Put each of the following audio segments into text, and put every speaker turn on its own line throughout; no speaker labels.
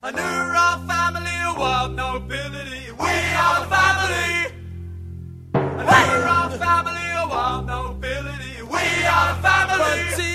A new raw family, a wild nobility. We are family. A new raw family, a wild nobility. We are family.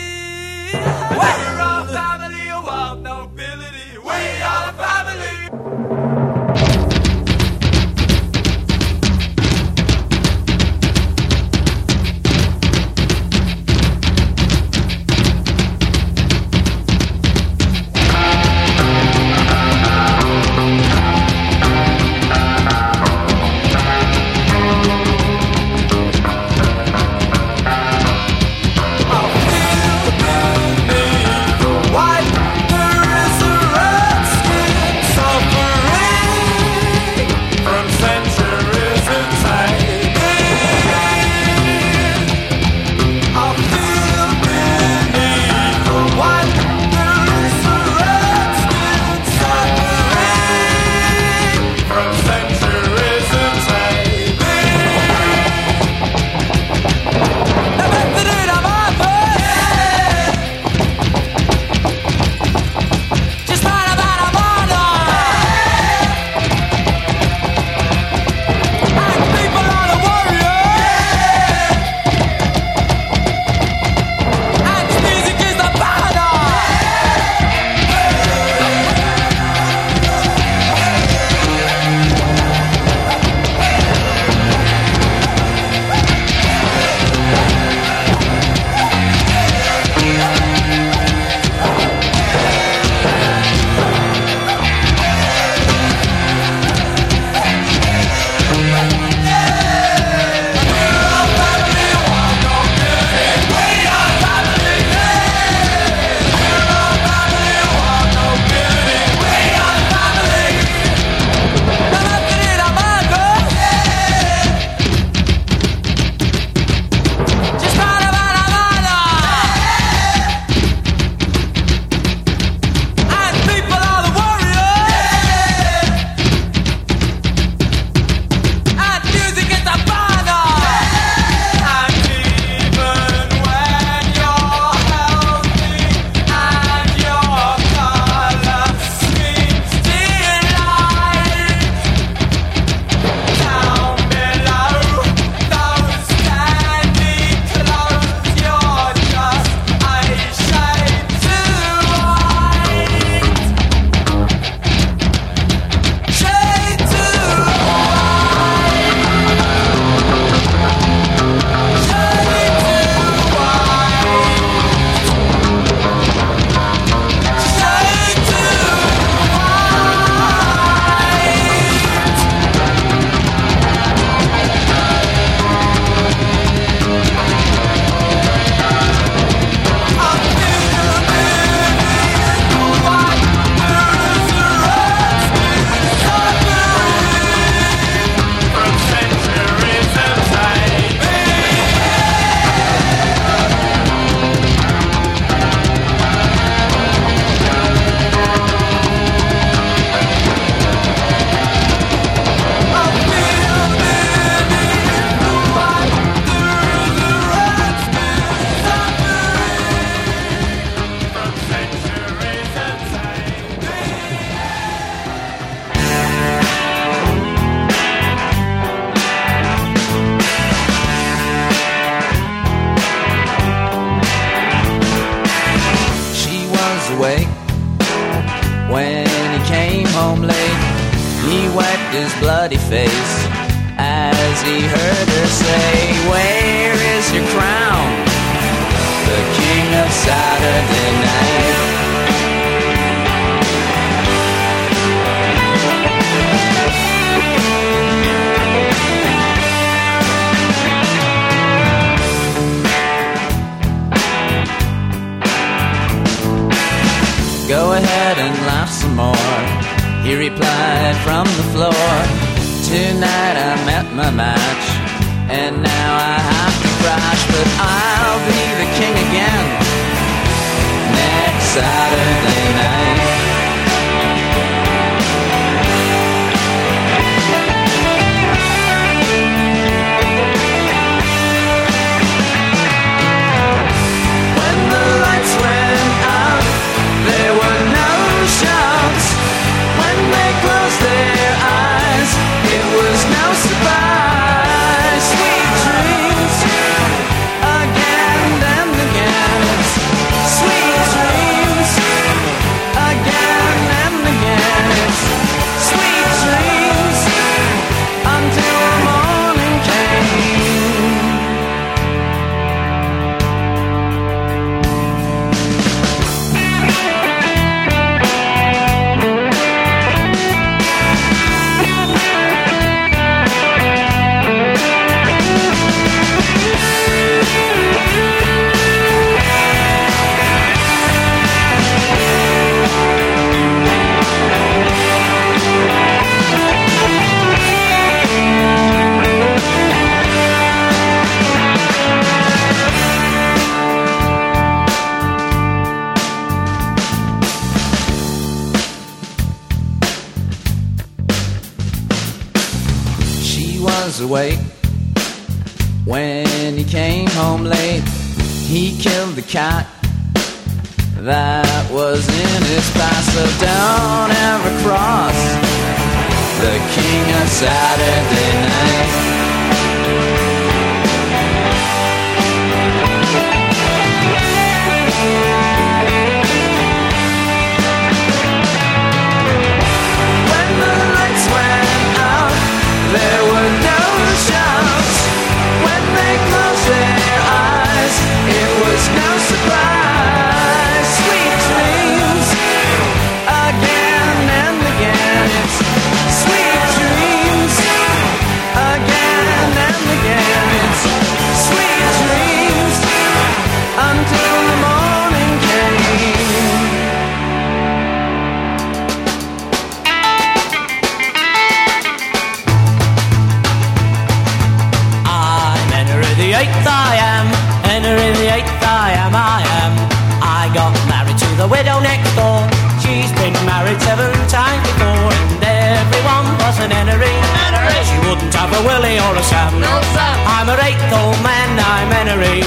A
Willie or a Sam. No, Sam. I'm her eighth old man, I'm Henry.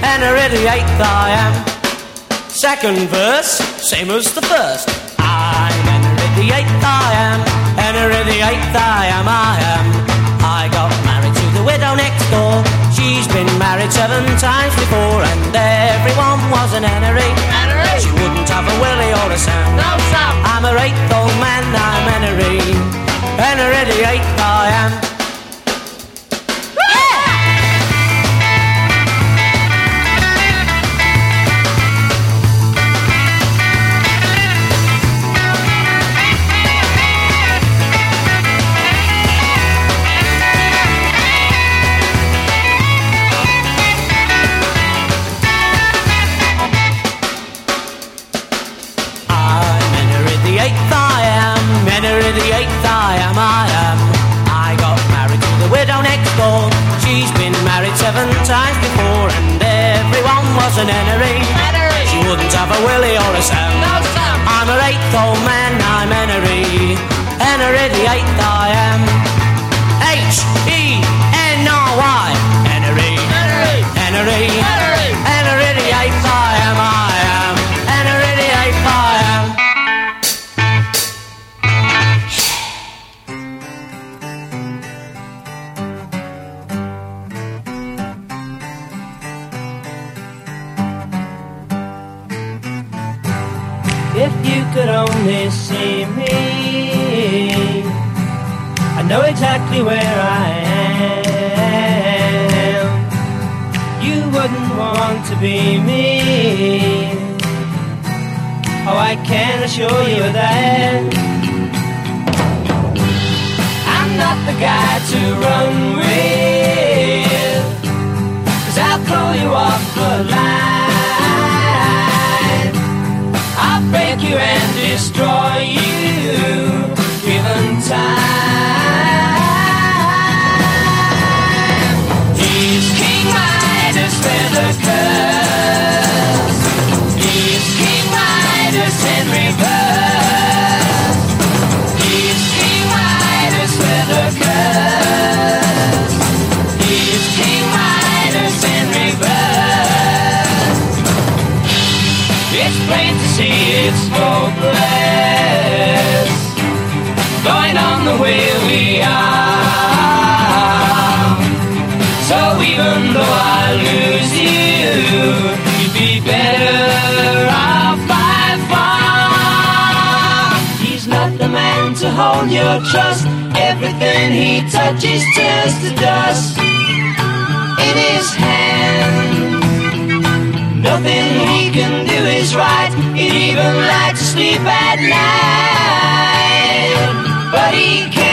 Henry the Eighth, I am. Second verse, same as the first. I'm Henry the Eighth, I am. Henry the Eighth, I am, I am. I got married to the widow next door. She's been married seven times before, and everyone was an Henry. She wouldn't have a Willie or a Sam. No, Sam. I'm her eighth old man, I'm Henry. Henry the Eighth, I am. Everyone was an Henry. She wouldn't have a Willie or a Sam. I'm her eighth old man, I'm Henry. Henry the Eighth, I am.
Be me. Oh, I can assure you that I'm not the guy to run with. Cause I'll throw you off the line. I'll break you and destroy you given time. It's hopeless. Going on the way we are. So even though I lose you, you'd be better off by far. He's not the man to hold your trust. Everything he touches turns to dust. In his hand. Is right. He'd even like to sleep at night, but he can't.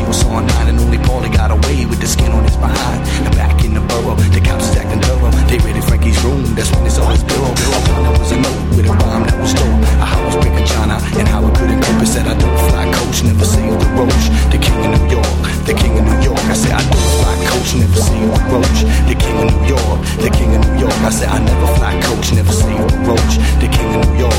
Sea was on nine and only Paulie got away with the skin on his behind. And back in the borough, the cops is acting thorough. They raided Frankie's room, that's when they saw his bureau. I there was a note with a rhyme that was dope. I was breaking China and how I couldn't cope. It said I don't fly coach, never saved the roach. The king of New York, the king of New York. I said I don't fly coach, never saved the roach. The king of New York, the king of New York. I said I never fly coach, never saved the roach. The king of New York,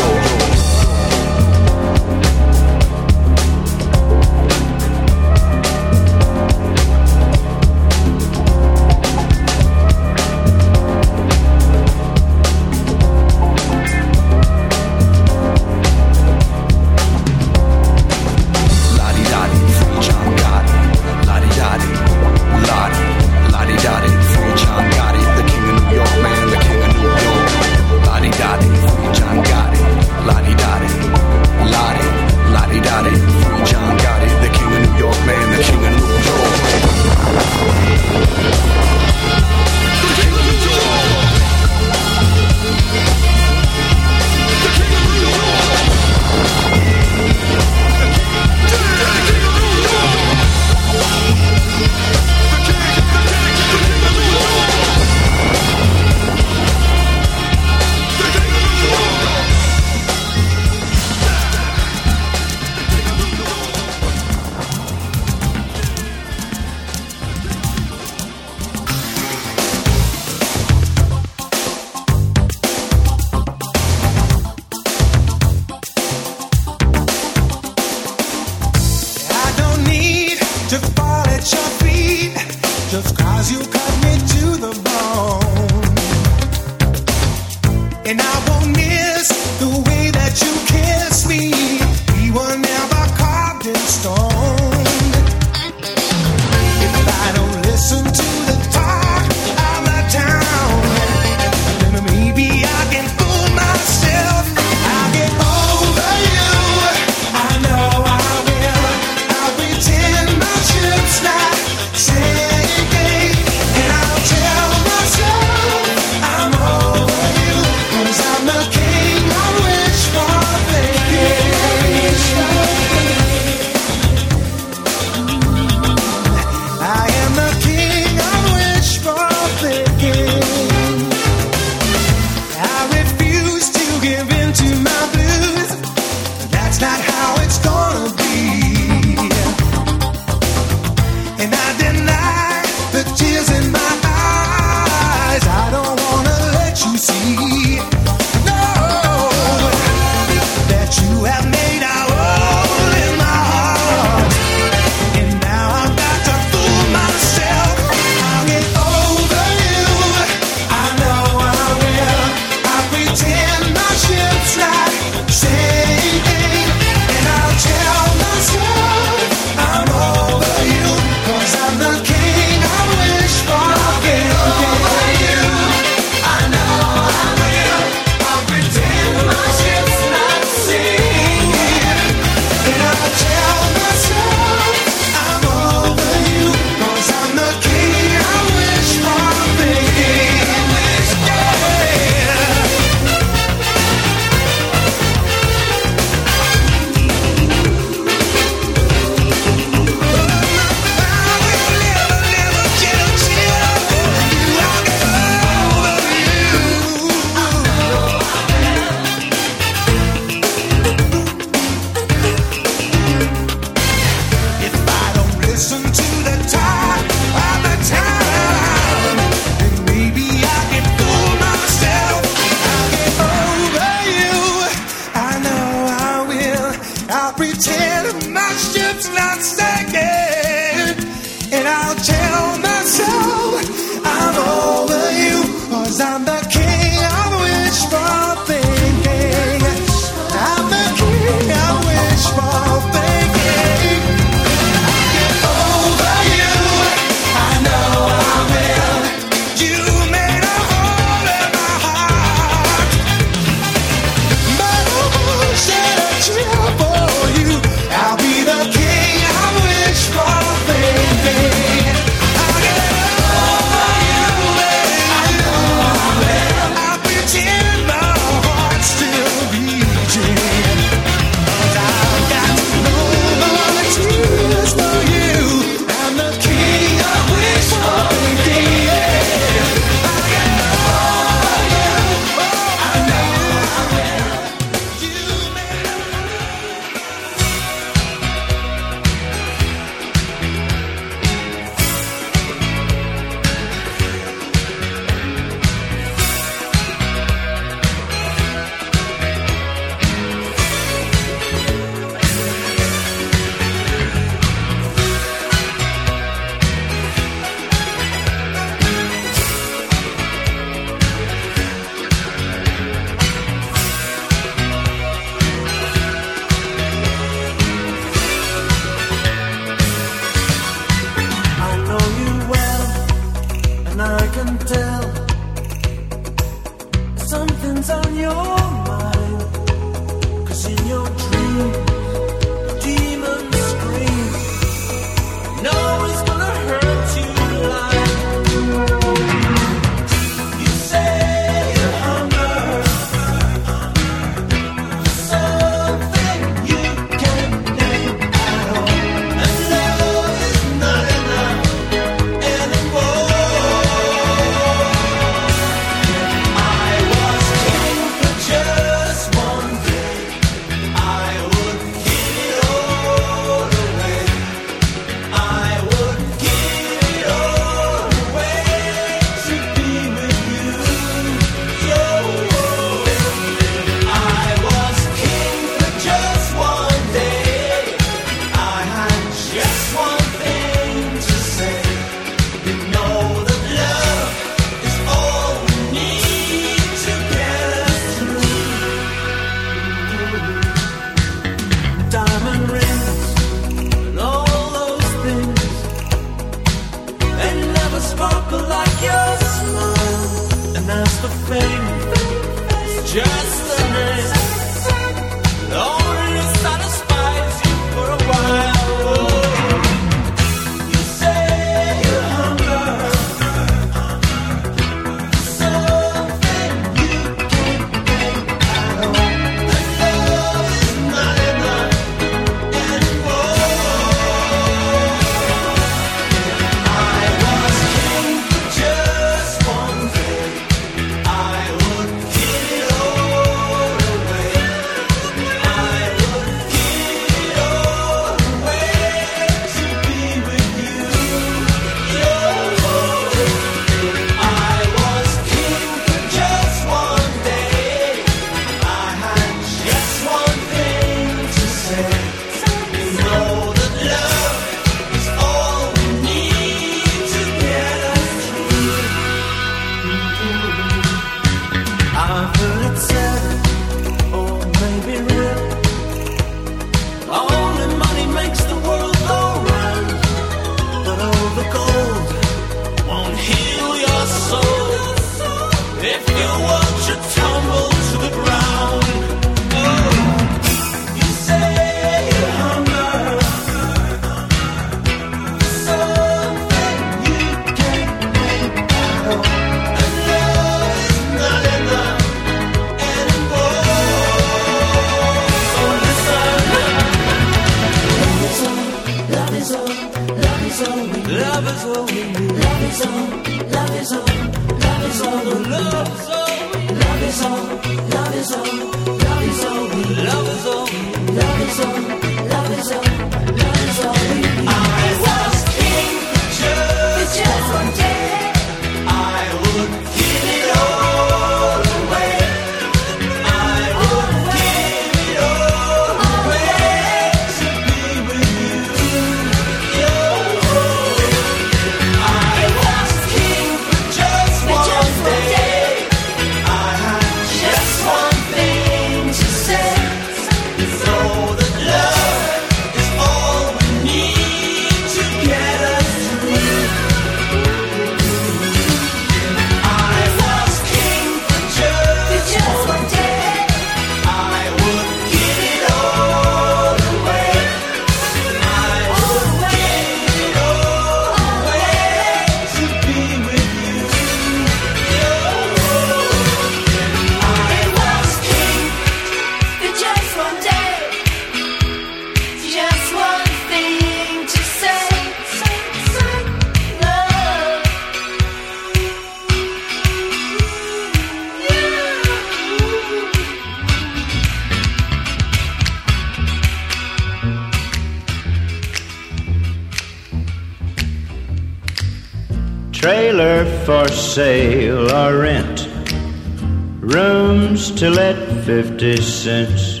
innocence.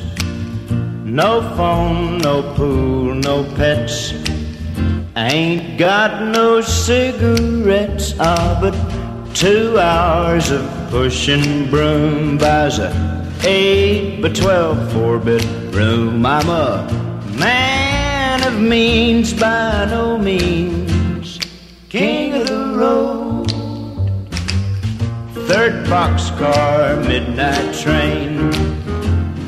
No
phone, no pool, no pets. I ain't got no cigarettes, ah, but two hours of pushing broom buys a eight by twelve four bit room. I'm a man of means by no means, king of the road. Third boxcar, midnight train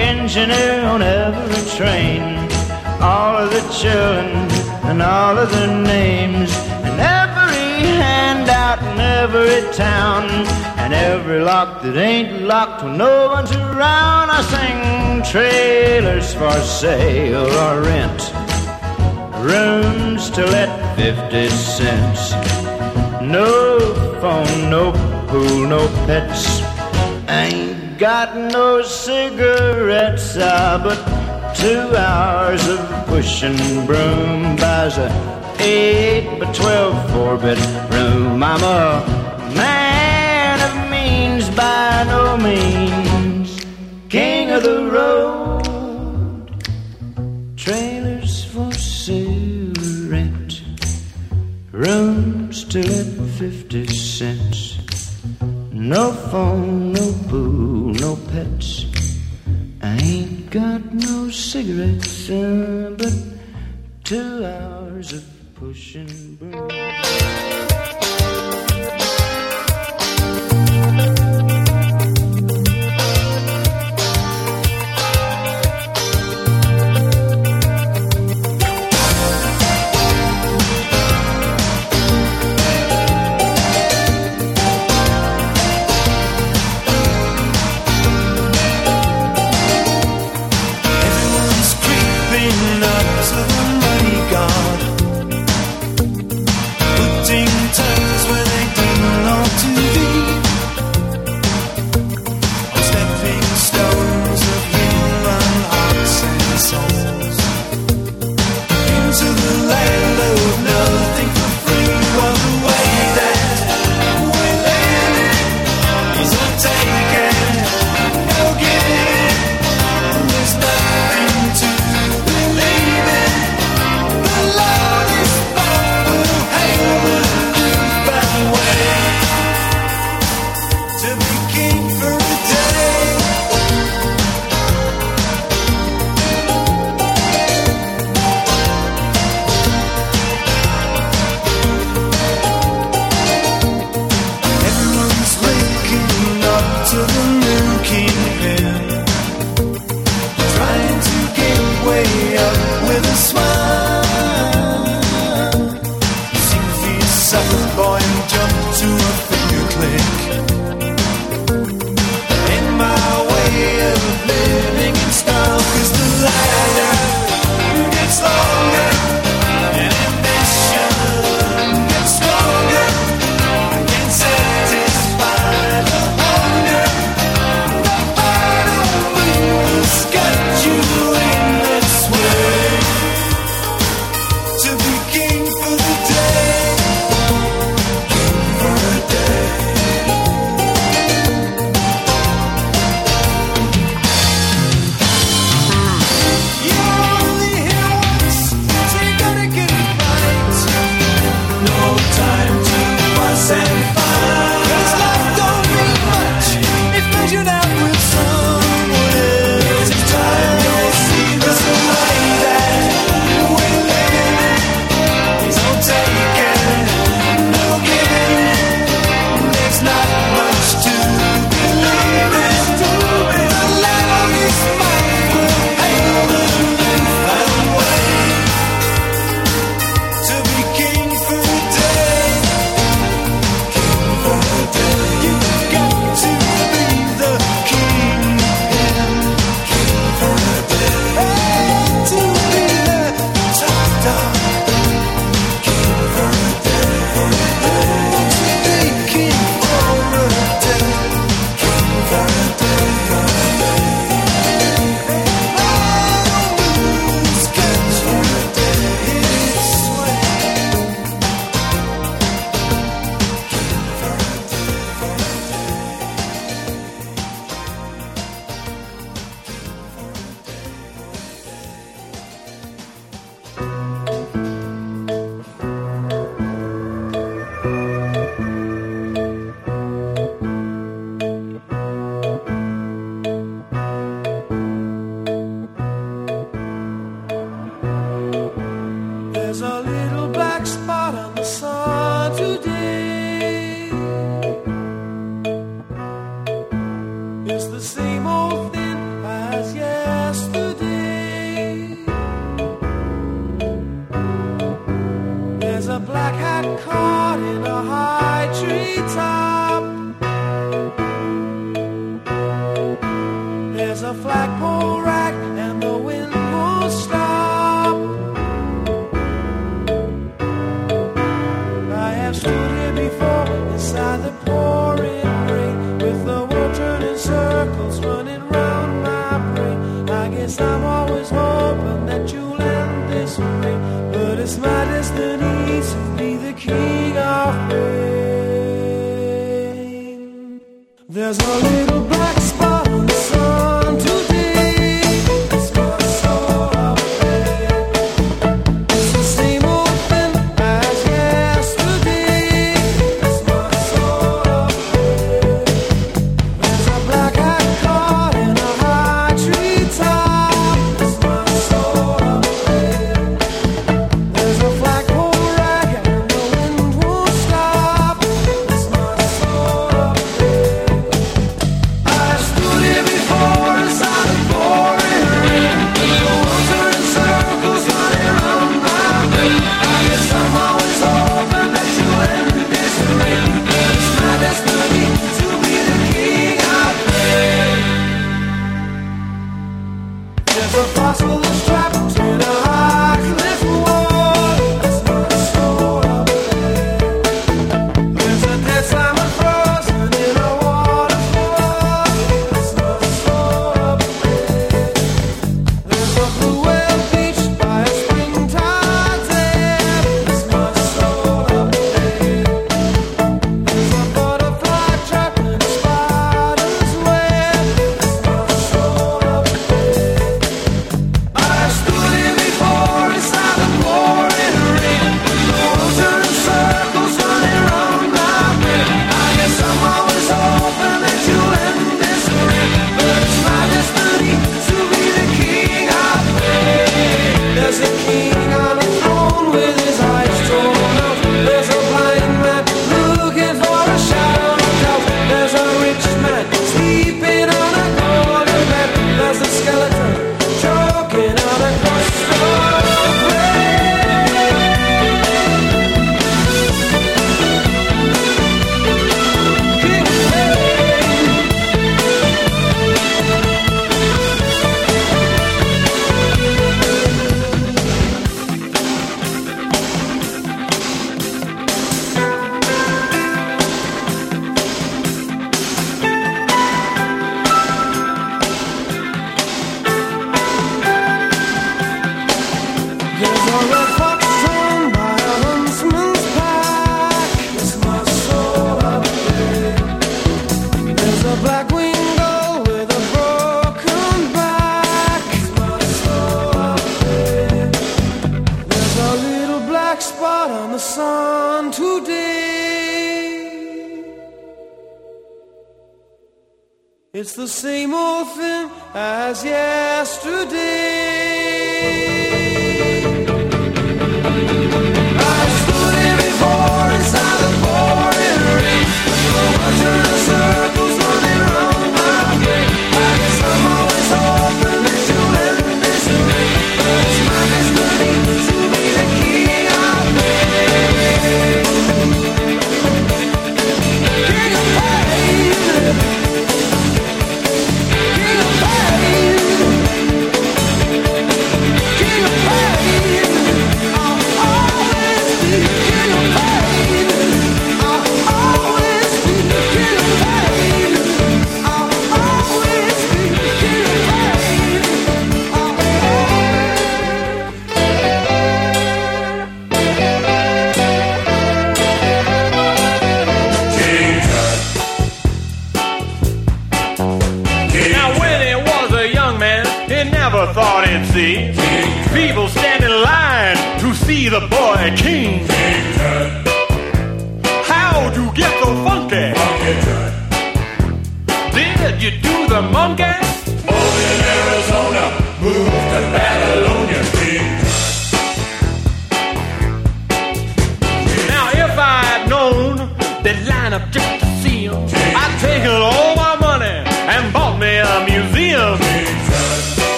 engineer on every train. All of the children and all of their names. And every handout in every town. And every lock that ain't locked when no one's around. I sing trailers for sale or rent. Rooms to let 50 cents. No phone, no pool, no pets. Ain't got no cigarettes, ah, but two hours of pushing broom buys a eight by twelve four bedroom. I'm a man of means by no means, king of the road. Trailers for sale, rent, rooms to let fifty cents. No phone, no pool, no pets. I ain't got no cigarettes, uh, but two hours of pushing.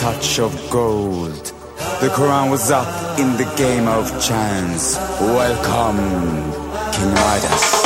touch of gold. The Quran was up in the game of chance. Welcome, King Midas.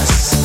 us.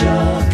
sure.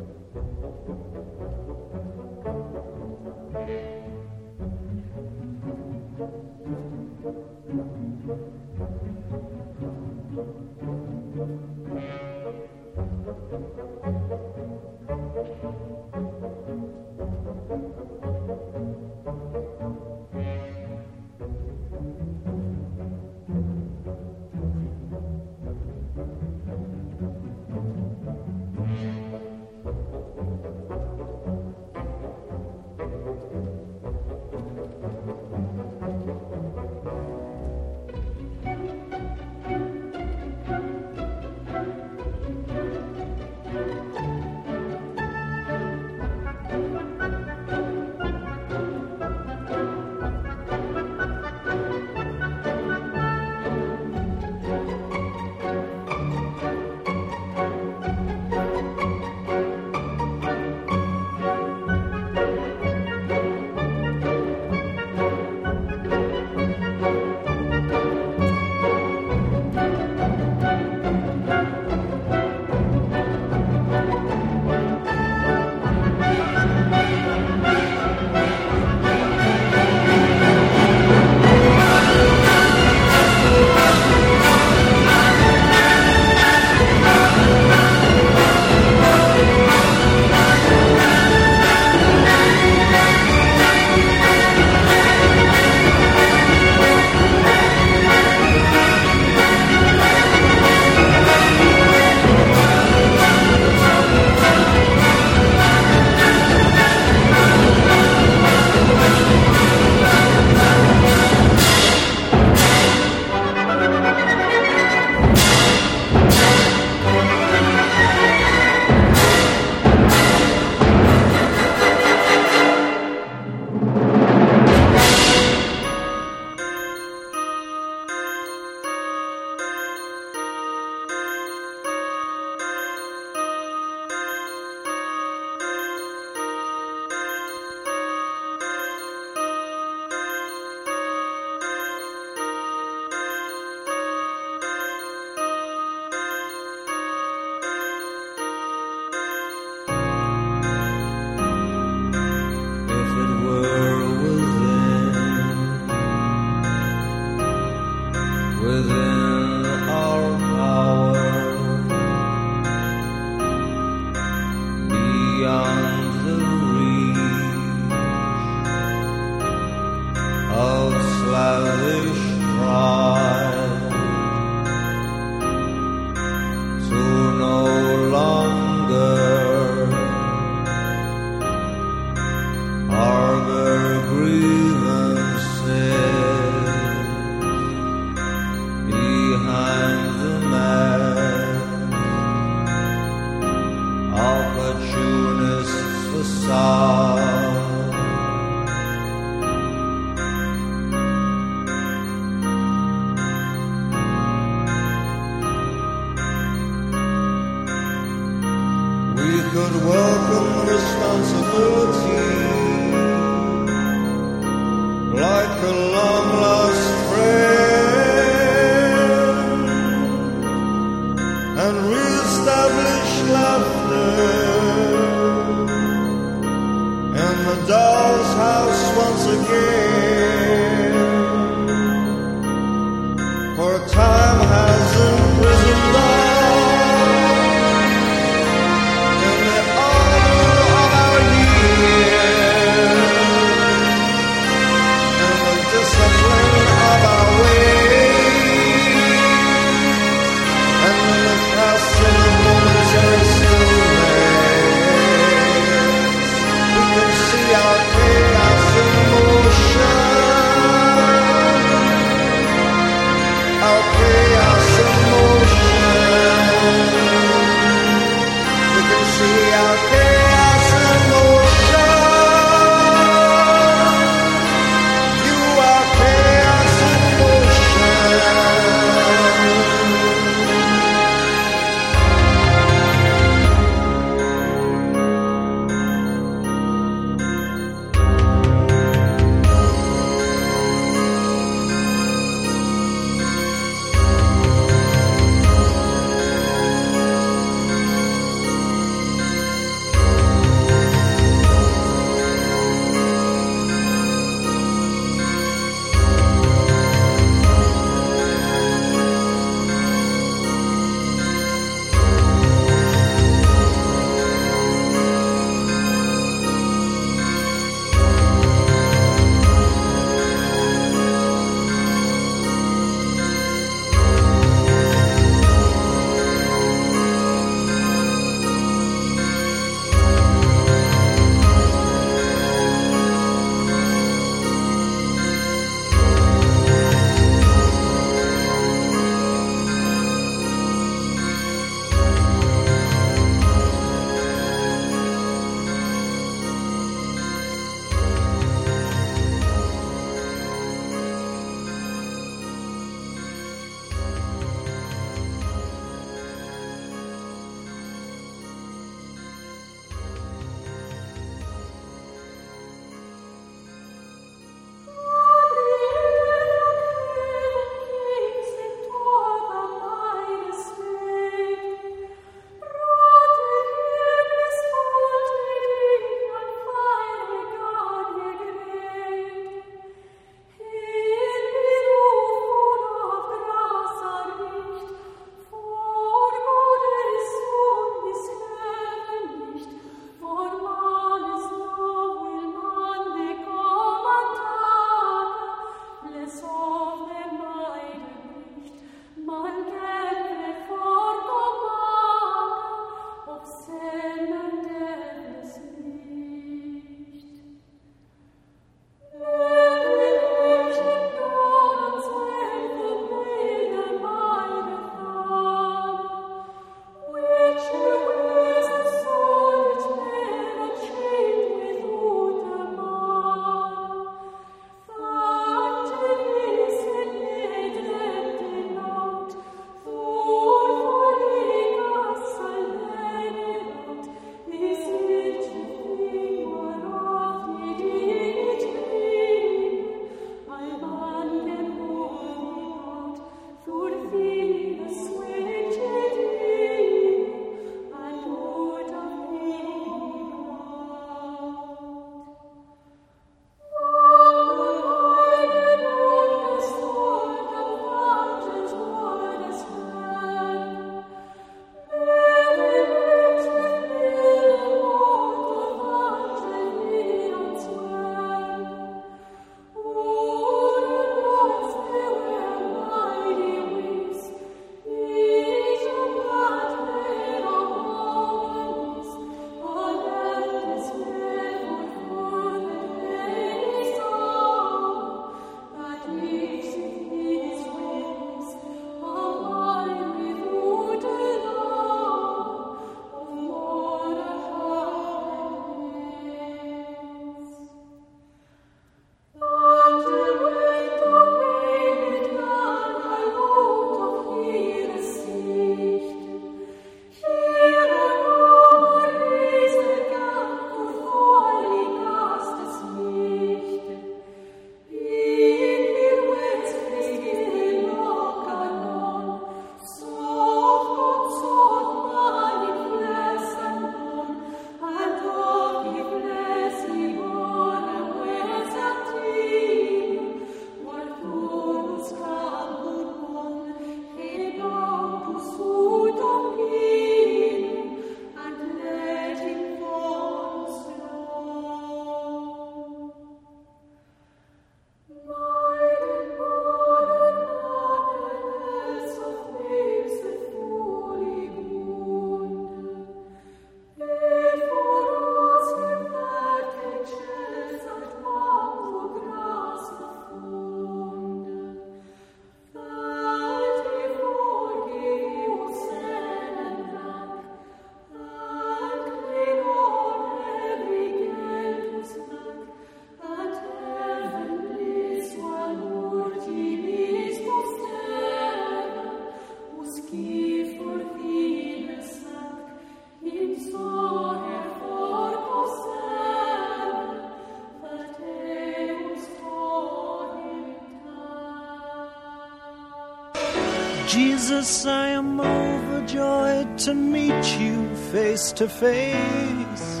Jesus, I am overjoyed to meet you face to face.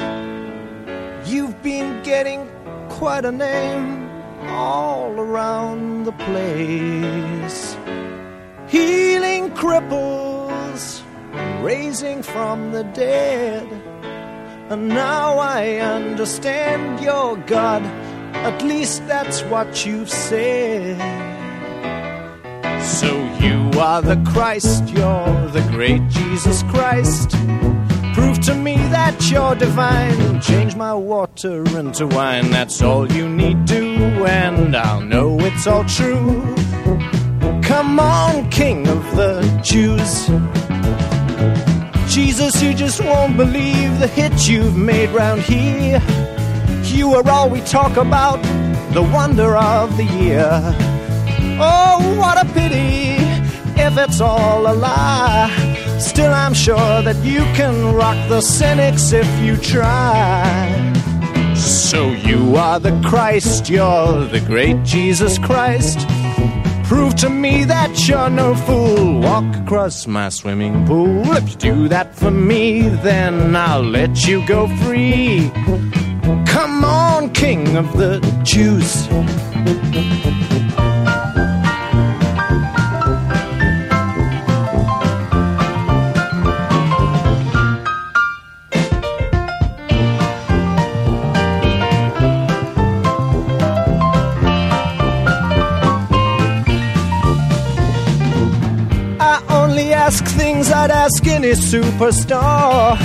You've been getting quite a name all around the place. Healing cripples, raising from the dead. And now I understand you're God. At least that's what you've said. So you are the Christ, you're the great Jesus Christ. Prove to me that you're divine. Change my water into wine. That's all you need do, and I'll know it's all true. Come on, King of the Jews. Jesus, you just won't believe the hit you've made round here. You are all we talk about, the wonder of the year. Oh, what a pity if it's all a lie. Still, I'm sure that you can rock the cynics if you try. So, you are the Christ, you're the great Jesus Christ. Prove to me that you're no fool. Walk across my swimming pool. If you do that for me, then I'll let you go free. Come on, King of the Jews. Superstar.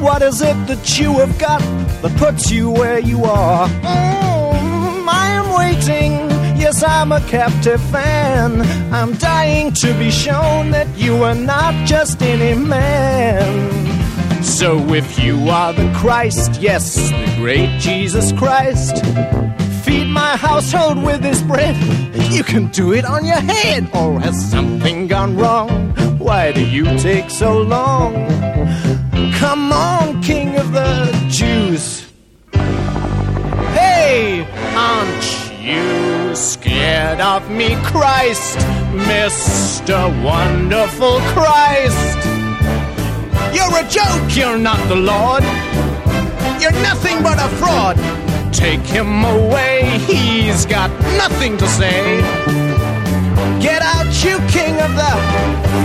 What is it that you have got that puts you where you are? Mm, I am waiting. Yes, I'm a captive fan. I'm dying to be shown that you are not just any man. So if you are the Christ, yes, the great Jesus Christ, feed my household with this bread. You can do it on your head, or has something gone wrong? Why do you take so long? Come on, King of the Jews. Hey, aren't you scared of me, Christ, Mr. Wonderful Christ? You're a joke, you're not the Lord. You're nothing but a fraud. Take him away, he's got nothing to say. Get out, you king of the.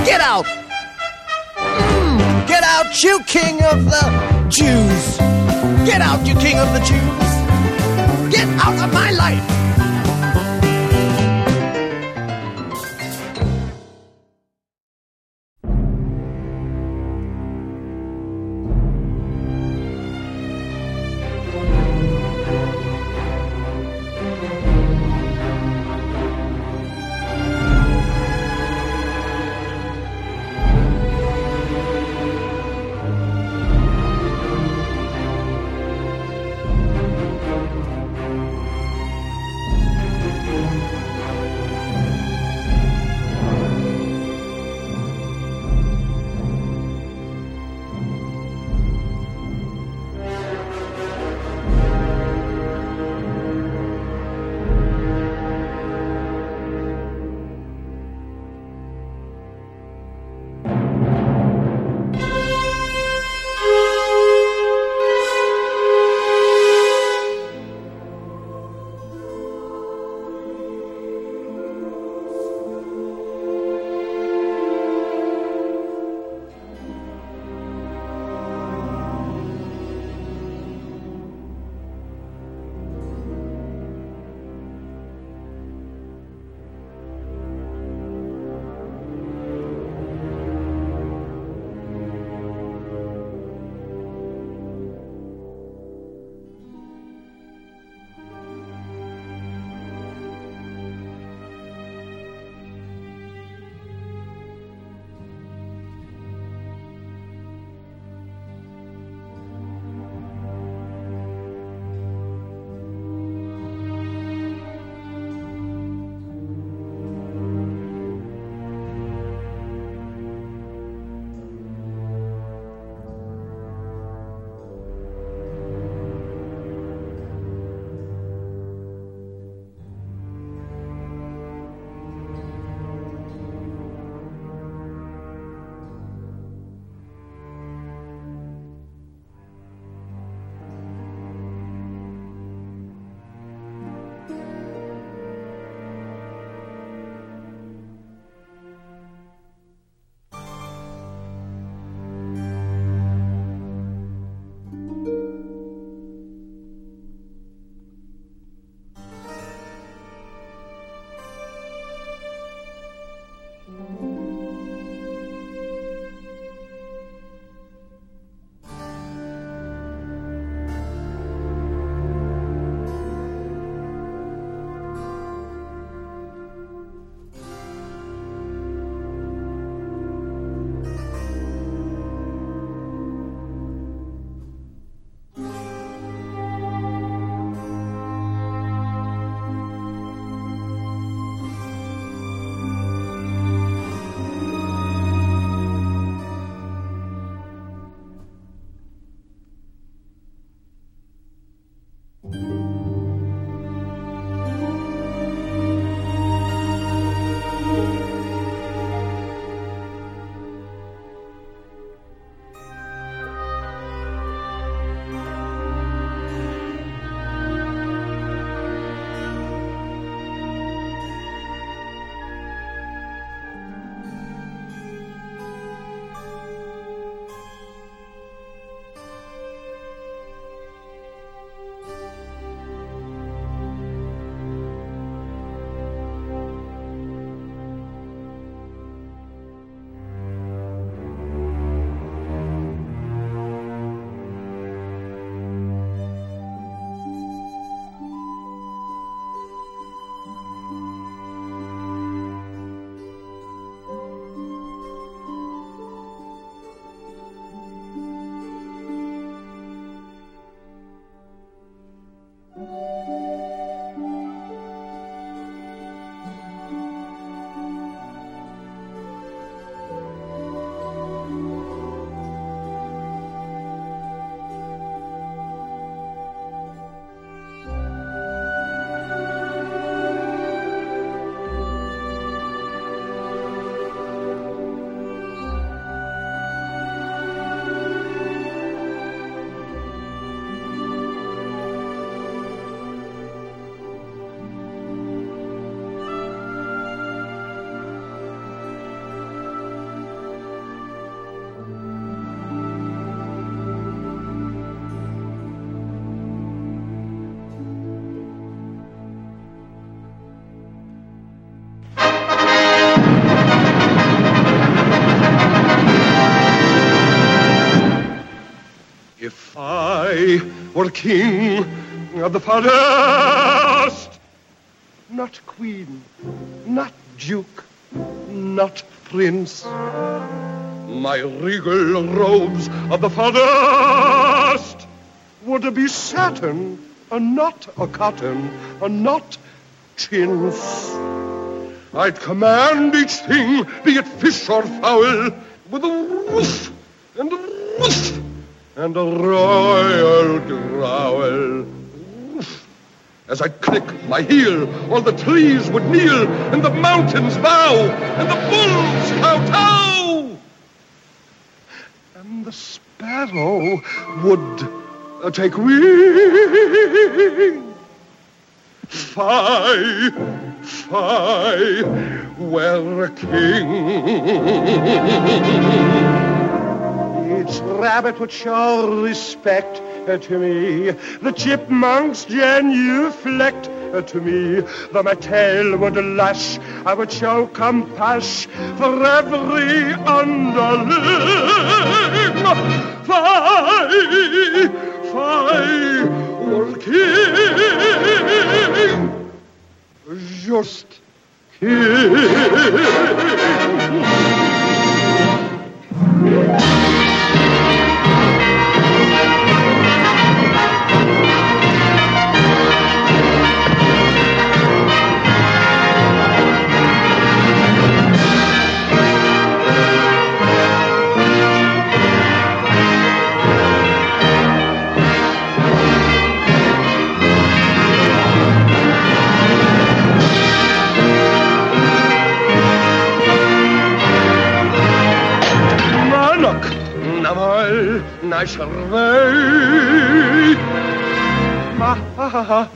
Get out! Mm, get out, you king of the Jews! Get out, you king of the Jews! Get out of my life!
Were king of the forest. Not queen, not duke, not prince. My regal robes of the forest would be satin, and not a cotton, and not chintz. I'd command each thing, be it fish or fowl, with a woof and a woof and a royal growl. As I click my heel, all the trees would kneel, and the mountains bow, and the bulls kowtow. And the sparrow would uh, take wing. Fie, fie, were a king. Each rabbit would show respect uh, to me. The chipmunks genuflect uh, to me. The mattel would lash. I would show compassion for every underling. Fie, fie, were king. Just king. naschrei. Ha, ha, ha,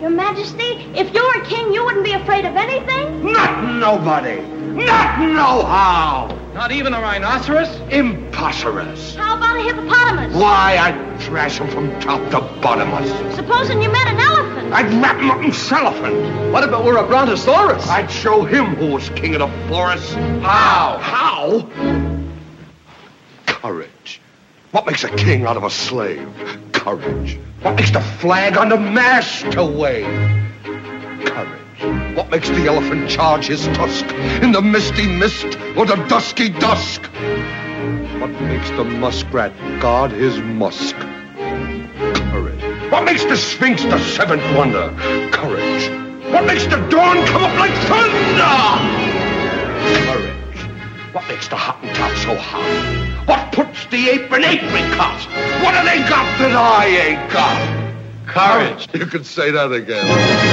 Your Majesty, if you're were king, you wouldn't be afraid of anything?
Not nobody. Not no how.
Not even a rhinoceros?
Impossibles.
How about a hippopotamus?
Why, I'd trash him from top to bottomless.
Supposing you met an elephant.
I'd wrap him up in cellophane.
What if it were a brontosaurus?
I'd show him who was king of the forest.
How?
How? Courage. What makes a king out of a slave? Courage. What makes the flag on the mast to wave? Courage. What makes the elephant charge his tusk in the misty mist or the dusky dusk? What makes the muskrat guard his musk? Courage. What makes the sphinx the seventh wonder? Courage. What makes the dawn come up like thunder? Courage. What makes the Hottentot so hot? What puts the ape in apricot? What have they got that I ain't got?
Courage.
You could say that again.